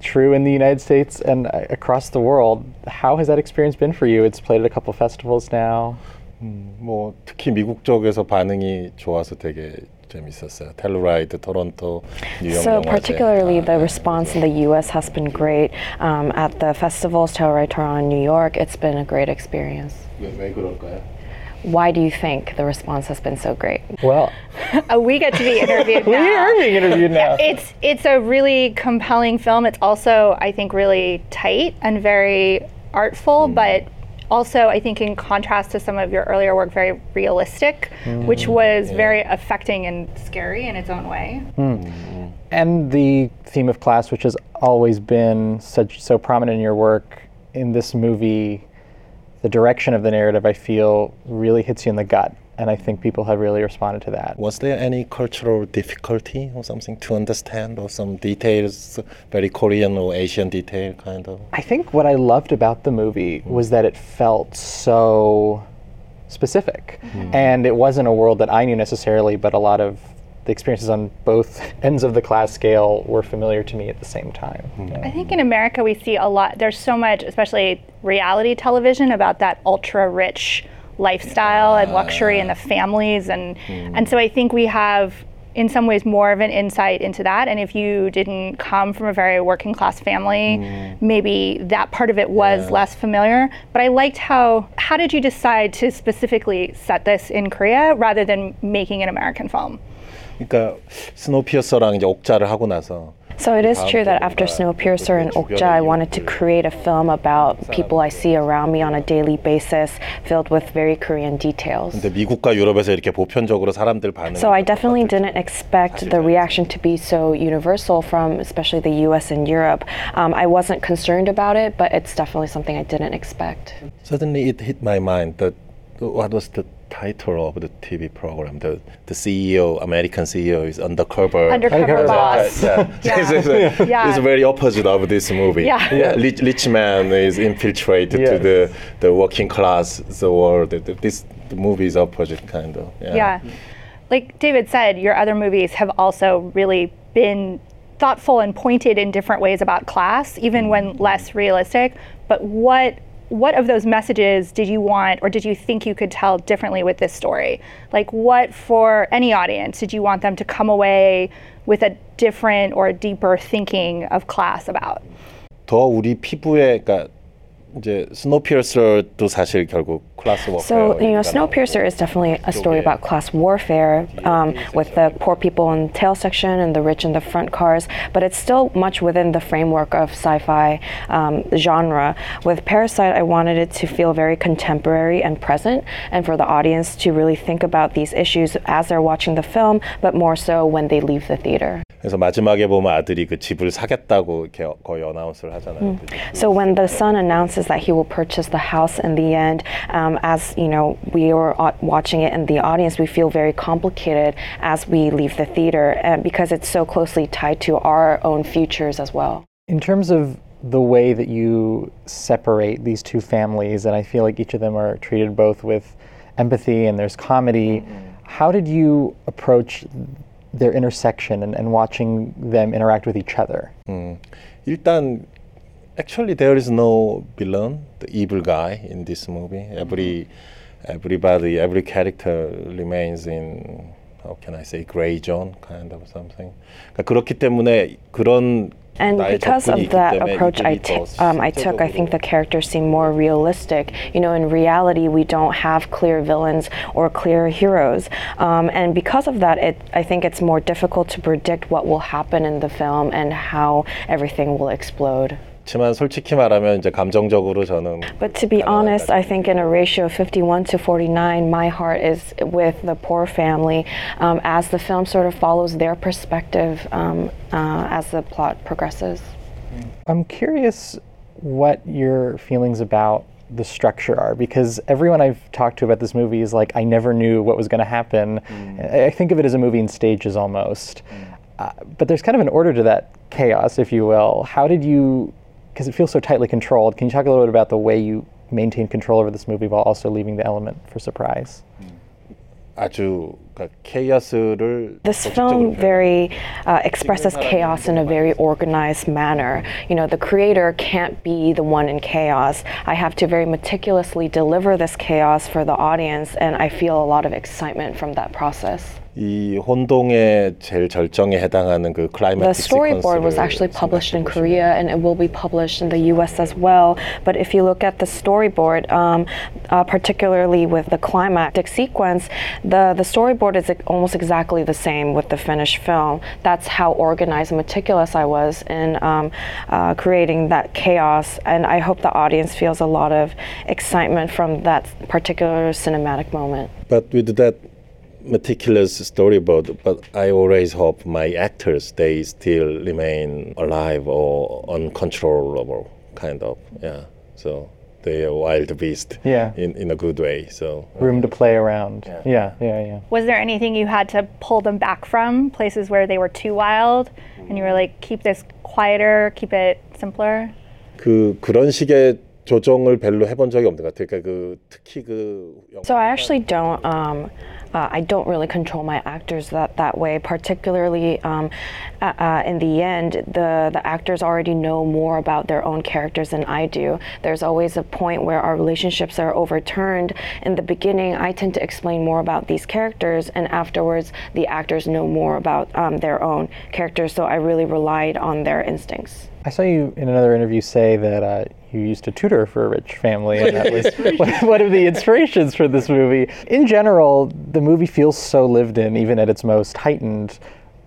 true in the United States and uh, across the world. How has that experience been for you? It's played at a couple festivals now. 뭐 특히 미국 쪽에서 반응이 좋아서 되게 재밌었어요. 텔루라이드, 토론토, 뉴욕 So 영화제. particularly 아, the 네. response in the U.S. has been great. Um, at the festivals, Telluride Toronto, in New York, it's been a great experience. 왜, 왜 그럴까요? Why do you think the response has been so great? Well, [LAUGHS] Uh, we get to be interviewed [LAUGHS] now. we are being interviewed now. [LAUGHS] It's it's a really compelling film. It's also I think really tight and very artful, mm. but also I think in contrast to some of your earlier work, very realistic, mm. which was very affecting and scary in its own way. Mm. and the theme of class, which has always been such so prominent in your work, in this movie, the direction of the narrative, I feel, really hits you in the gut, and I think people have really responded to that. Was there any cultural difficulty or something to understand or some details, very Korean or Asian detail kind of? I think what I loved about the movie mm. was that it felt so specific, mm. and it wasn't a world that I knew necessarily, but a lot of the experiences on both [LAUGHS] ends of the class scale were familiar to me at the same time. Hmm. I think in America we see a lot. There's so much, especially reality television, about that ultra rich lifestyle and luxury and the families, and hmm. and so I think we have. In some ways, more of an insight into that. And if you didn't come from a very working class family, hmm. maybe that part of it was less familiar. But I liked how, how did you decide to specifically set this in Korea rather than making an American film? 그러니까 스노피어서랑 이제 옥자를 하고 나서 So it is true that after Snowpiercer and Okja, I wanted to create a film about people I see around me on a daily basis, filled with very Korean details. 근데 미국과 유럽에서 이렇게 보편적으로 사람들 반응. So I definitely didn't expect the reaction to be so universal from especially the US and Europe. Um, I wasn't concerned about it, but it's definitely something I didn't expect. Suddenly it hit my mind that what was the title of the TV program? The the CEO, American CEO, is undercover. Undercover boss. Yeah, Yeah. This is a- Yeah. this very opposite of this movie. Yeah. yeah. Rich, rich man is infiltrated to the the working class, the world. The- This the movie is opposite kind of. Yeah. Yeah. Like David said, your other movies have also really been thoughtful and pointed in different ways about class, even when less realistic. But what what of those messages did you want or did you think you could tell differently with this story? Like, what for any audience did you want them to come away with a different or deeper thinking of class about? 더 우리 피부에 그러니까 이제 스노피어서도 사실 결국 클래스 워페어. So, you know, Snowpiercer is definitely a story about class warfare um, with the poor people in the tail section and the rich in the front cars, but it's still much within the framework of sci fi um, genre. With Parasite, I wanted it to feel very contemporary and present, and for the audience to really think about these issues as they're watching the film, but more so when they leave the theater. 그래서 마지막에 보면 아들이 그 집을 사겠다고 이렇게 거의 어나운스를 하잖아요. So when the son announces that he will purchase the house in the end, um, as you know, we were au- watching it in the audience, we feel very complicated as we leave the theater uh, because it's so closely tied to our own futures as well. In terms of the way that you separate these two families, and I feel like each of them are treated both with empathy and there's comedy, how did you approach their intersection and, and watching them interact with each other? 일단 actually there is no villain, the evil guy in this movie. Every everybody, every character remains in how can I say gray zone kind of something. 그러니까 그렇기 때문에 그런 and because of that approach I, t- um, I took, I think the characters seem more realistic. You know, in reality, we don't have clear villains or clear heroes. Um, and because of that, it, I think it's more difficult to predict what will happen in the film and how everything will explode. 그렇지만 솔직히 말하면 이제 감정적으로 저는 But to be honest, I think in a ratio of 51 to 49, my heart is with the poor family um, as the film sort of follows their perspective um, uh, as the plot progresses. I'm curious what your feelings about the structure are because everyone I've talked to about this movie is like, I never knew what was going to happen. I I think of it as a movie in stages almost. Uh, but there's kind of an order to that chaos, if you will. How did you, because it feels so tightly controlled. Can you talk a little bit about the way you maintain control over this movie while also leaving the element for surprise? this film very uh, expresses chaos in a very organized manner. You know, the creator can't be the one in chaos. I have to very meticulously deliver this chaos for the audience, and I feel a lot of excitement from that process. 이 혼동의 제일 절정에 해당하는 그 The 클라이맥 storyboard was actually published in Korea and it will be published in the US as well. But if you look at the storyboard, um, uh, particularly with the climactic sequence, the, the storyboard is ex- almost exactly the same with the finished film. That's how organized and meticulous I was in um, uh, creating that chaos. And I hope the audience feels a lot of excitement from that particular cinematic moment. But with that meticulous storyboard, but I always hope my actors they still remain alive or uncontrollable, kind of. Yeah. So they are wild beast. Yeah. In in a good way. So. Room to play around. Yeah, yeah, yeah. Was there anything you had to pull them back from? Places where they were too wild and you were like, keep this quieter, keep it simpler? 그 그런 식의 조정을 별로 해본 적이 없는 것 같아요. 그러니까 그 특히 그 영화 So I actually don't. Um, uh, I don't really control my actors that that way. Particularly um, uh, uh, in the end, the the actors already know more about their own characters than I do. There's always a point where our relationships are overturned. In the beginning, I tend to explain more about these characters, and afterwards, the actors know more about um, their own characters. So I really relied on their instincts. I saw you in another interview say that uh, you used to tutor for a rich family, and that was [LAUGHS] one- of the inspirations for this movie. In general, the movie feels so lived in, even at its most heightened.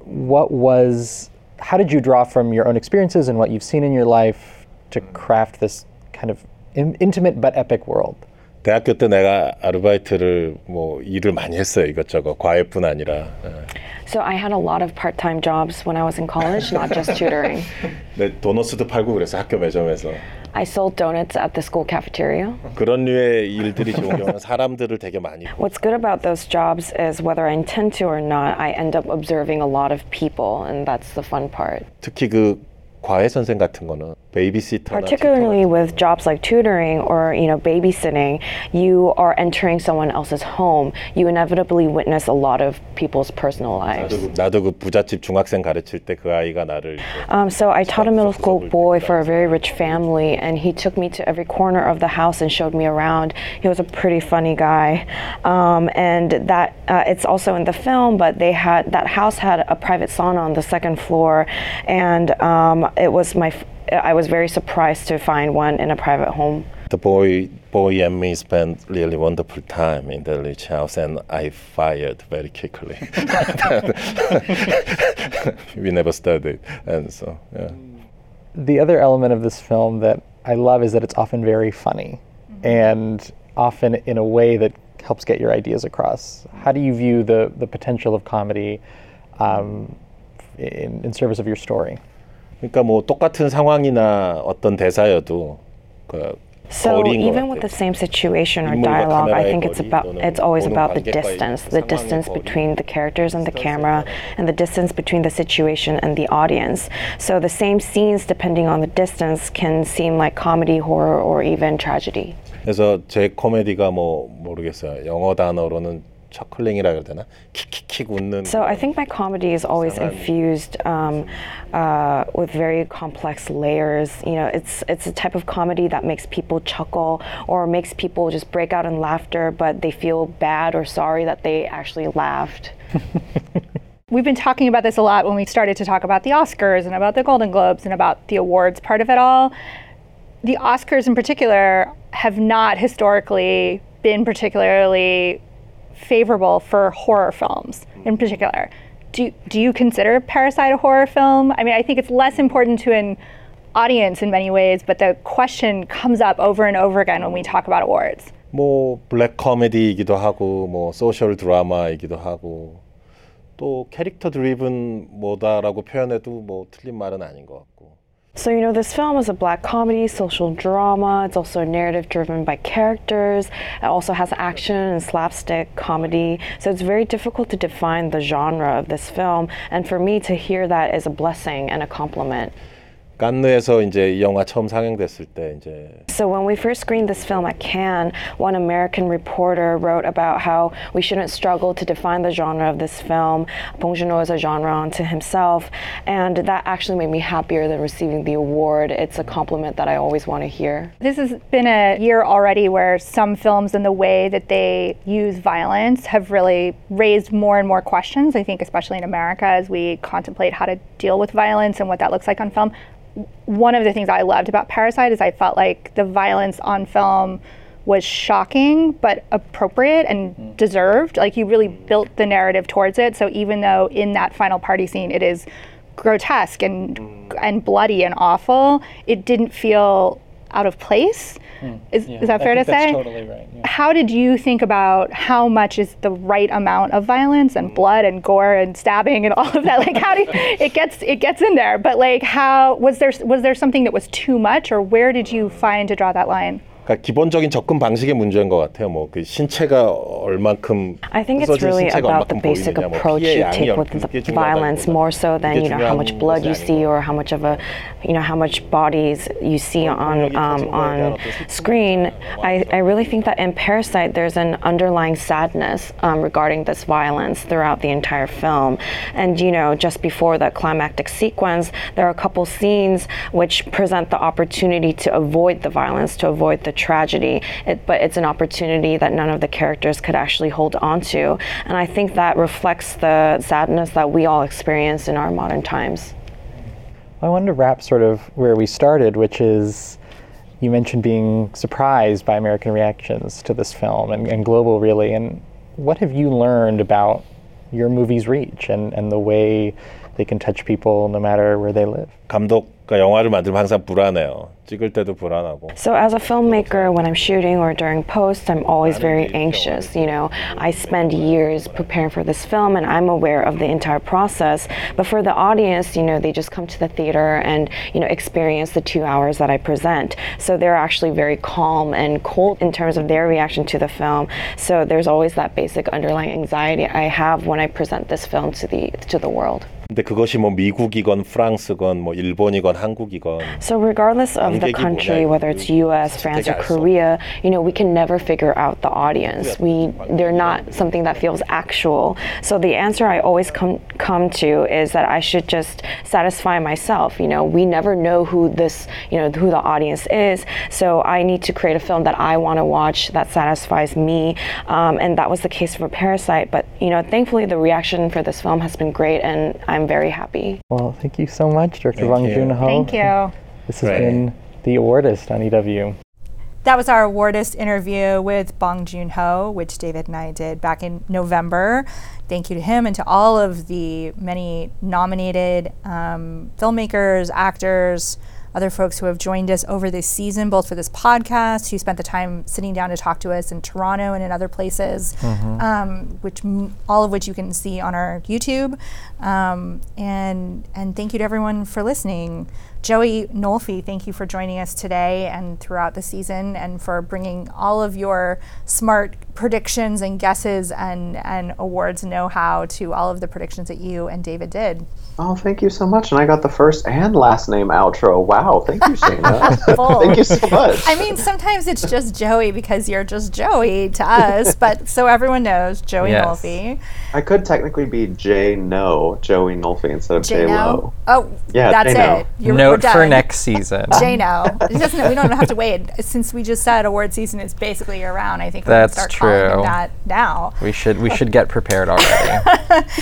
What was, how did you draw from your own experiences and what you've seen in your life to craft this kind of in, intimate but epic world? 대학교 때 내가 아르바이트를 뭐 일을 많이 했어요. 이것저것 과외뿐 아니라. 예. So I had a lot of part-time jobs when I was in college, not just tutoring. 내 도너스도 팔고 그래서 학교 매점에서 I sold donuts at the school cafeteria. 그런 류의 일들이 경우는 사람들을 되게 많이 What's good about those jobs is whether I intend to or not, I end up observing a lot of people, and that's the fun part. 특히 그 과외 선생 같은 거는 베이비시터나 particularly with jobs like tutoring or you know babysitting you are entering someone else's home you inevitably witness a lot of people's personal lives 나도, 그- 나도 그 부잣집 중학생 가르칠 때 그 아이가 나를 이제 um, so i taught a middle school boy for a very rich family and he took me to every corner of the house and showed me around he was a pretty funny guy um, and that uh, it's also in the film but they had that house had a private sauna on the second floor and um, it was my f- i was very surprised to find one in a private home The boy, boy and me spent really wonderful time in the rich house, and I fired very quickly. [LAUGHS] we never studied, and so yeah. the other element of this film that I love is that it's often very funny and often in a way that helps get your ideas across. How do you view the, the potential of comedy um, in, in service of your story? 그러니까 뭐 똑같은 상황이나 어떤 대사여도 그 So even with the same situation or dialogue, I think it's about it's always about the distance, the distance between the characters and the camera, and the distance between the situation and the audience. So the same scenes, depending on the distance, can seem like comedy, horror, or even tragedy. 그래서 제 코미디가 뭐 모르겠어요. 영어 단어로는 처클링이라 그래야 되나? 킥킥킥 웃는. So I think my comedy is always infused um, uh, with very complex layers. You know, it's it's a type of comedy that makes people chuckle or makes people just break out in laughter, but they feel bad or sorry that they actually laughed. [LAUGHS] We've been talking about this a lot when we started to talk about the Oscars and about the Golden Globes and about the awards part of it all. The Oscars, in particular, have not historically been particularly favorable for horror films, in particular. Do, do you consider Parasite a horror film? I mean, I think it's less important to an audience in many ways, but the question comes up over and over again when we talk about awards. 뭐 블랙 코미디이기도 하고 뭐 소셜 드라마이기도 하고 또 캐릭터 드리븐 뭐다라고 표현해도 뭐 틀린 말은 아닌 것 같고. So, you know, this film is a black comedy, social drama. It's also a narrative driven by characters. It also has action and slapstick comedy. So, it's very difficult to define the genre of this film. And for me to hear that is a blessing and a compliment. 깐느에서 이제 이 영화 처음 상영됐을 때 이제 So, when we first screened this film at Cannes, one American reporter wrote about how we shouldn't struggle to define the genre of this film. Bong Joon-ho is a genre unto himself, and that actually made me happier than receiving the award. It's a compliment that I always want to hear. This has been a year already where some films and the way that they use violence have really raised more and more questions, I think, especially in America, as we contemplate how to deal with violence and what that looks like on film. one of the things I loved about Parasite is I felt like the violence on film was shocking but appropriate and mm-hmm. deserved. Like you really built the narrative towards it. So even though in that final party scene it is grotesque and mm. and bloody and awful, it didn't feel out of place. Is, is that fair to say? totally right. How did you think about how much is the right amount of violence and blood and gore and stabbing and all of that? Like how do you, [LAUGHS] it gets it gets in there, but like how was there was there something that was too much or where did you find to draw that line? 그러니까 기본적인 접근 방식의 문제인 것 같아요. 뭐 그 신체가 얼만큼 I think it's 부서진 really 신체가 about the 얼만큼 basic 보이느냐, 뭐 approach 피해 you 양이 take 얼- with the 그게 violence 중요하다기보다 more so than 그게 you know how much 중요한 blood you 것이 see 아니고. or how much of a you know how much bodies you see on um, on screen. I, I really think that in Parasite there's an underlying sadness um, regarding this violence throughout the entire film, and you know just before the climactic sequence there are a couple scenes which present the opportunity to avoid the violence, to avoid the tragedy. It, but it's an opportunity that none of the characters could actually hold on to. And I think that reflects the sadness that we all experience in our modern times. I wanted to wrap sort of where we started, which is you mentioned being surprised by American reactions to this film and, and global, really. And what have you learned about your movie's reach and, and the way they can touch people no matter where they live? 감독 과 영화를 만들면 항상 불안해요. 찍을 때도 불안하고. So, as a filmmaker, when I'm shooting or during post, I'm always very anxious. You know, I spend years preparing for this film and I'm aware of the entire process. But for the audience, you know, they just come to the theater and, you know, experience the two hours that I present. So, they're actually very calm and cold in terms of their reaction to the film. So, there's always that basic underlying anxiety I have when I present this film to the, to the world. 근데 그것이 뭐 미국이건 프랑스건 뭐 일본이건 한국이건 So regardless of the 관객이 country, 뭐냐, whether it's U.S., France, or 되게 알수 Korea, you know, we can never figure out the audience. We they're not something that feels actual. So the answer I always come come to is that I should just satisfy myself. You know, we never know who this, you know, who the audience is. So I need to create a film that I want to watch that satisfies me, um, and that was the case for Parasite. But you know, thankfully the reaction for this film has been great, and I'm very happy. Well, thank you so much, Director Thank Bong you. Joon Ho. Thank you. This has Great. been the Awardist on EW. That was our awardist interview with Bong Joon Ho, which David and I did back in November. Thank you to him and to all of the many nominated um, filmmakers, actors, other folks who have joined us over this season, both for this podcast, who spent the time sitting down to talk to us in Toronto and in other places, um, which m- all of which you can see on our YouTube. Um, and and thank you to everyone for listening. Joey Nolfi, thank you for joining us today and throughout the season, and for bringing all of your smart predictions and guesses and and awards know-how to all of the predictions that you and David did. Oh, thank you so much. And I got the first and last name outro. Wow. Thank you, [LAUGHS] Shana. [LAUGHS] Thank you so much. I mean, sometimes it's just Joey because you're just Joey to us, but so everyone knows Joey Yes. Nolfi. I could technically be J No, Joey Nolfi instead of J J Lo. Oh, Yeah, that's J-No. it. You're, we're Note for next season. J no. We don't have to wait. Since we just said award season is basically year round, I think we That's can start calling true. that now. We should we should get prepared already.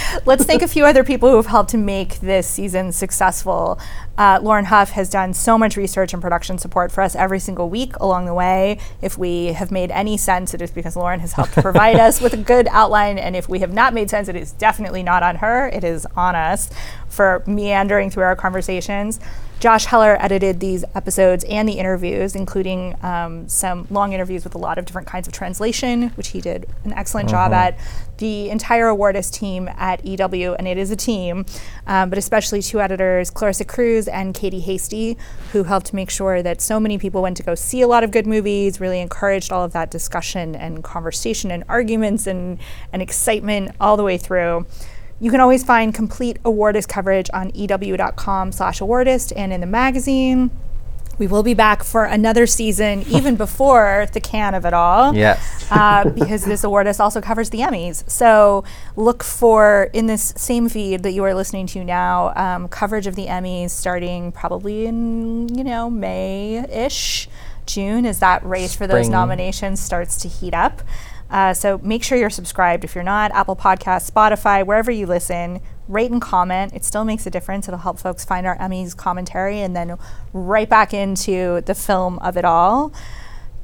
[LAUGHS] Let's thank a few other people who have helped to make this season successful. Uh, Lauren Huff has done so much research and production support for us every single week along the way. If we have made any sense, it is because Lauren has helped [LAUGHS] provide us with a good outline. And if we have not made sense, it is definitely not on her, it is on us for meandering through our conversations. Josh Heller edited these episodes and the interviews, including um, some long interviews with a lot of different kinds of translation, which he did an excellent job at. The entire awardist team at EW, and it is a team, um, but especially two editors, Clarissa Cruz and Katie Hasty, who helped make sure that so many people went to go see a lot of good movies, really encouraged all of that discussion and conversation and arguments and, and excitement all the way through. You can always find complete awardist coverage on ew.com slash awardist and in the magazine. We will be back for another season, [LAUGHS] even before the Cannes of it all. yes. Uh, because this awardist also covers the Emmys. So look for in this same feed that you are listening to now um, coverage of the Emmys starting probably in you know May-ish, June as that race for those nominations starts to heat up. Uh, so make sure you're subscribed. If you're not, Apple Podcasts, Spotify, wherever you listen, rate and comment. It still makes a difference. It'll help folks find our Emmys commentary and then right back into the film of it all.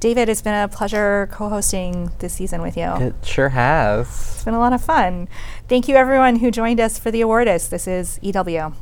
David, it's been a pleasure co hosting this season with you. It sure has. It's been a lot of fun. Thank you, everyone who joined us for the Awardist. This is EW.